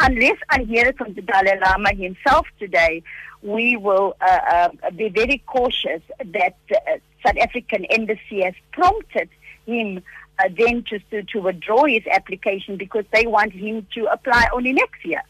unless I hear it from the Dalai Lama himself today, we will uh, uh, be very cautious that uh, South African embassy has prompted him uh, then to, to withdraw his application because they want him to apply only next year.